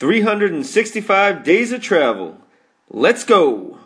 365 days of travel. Let's go.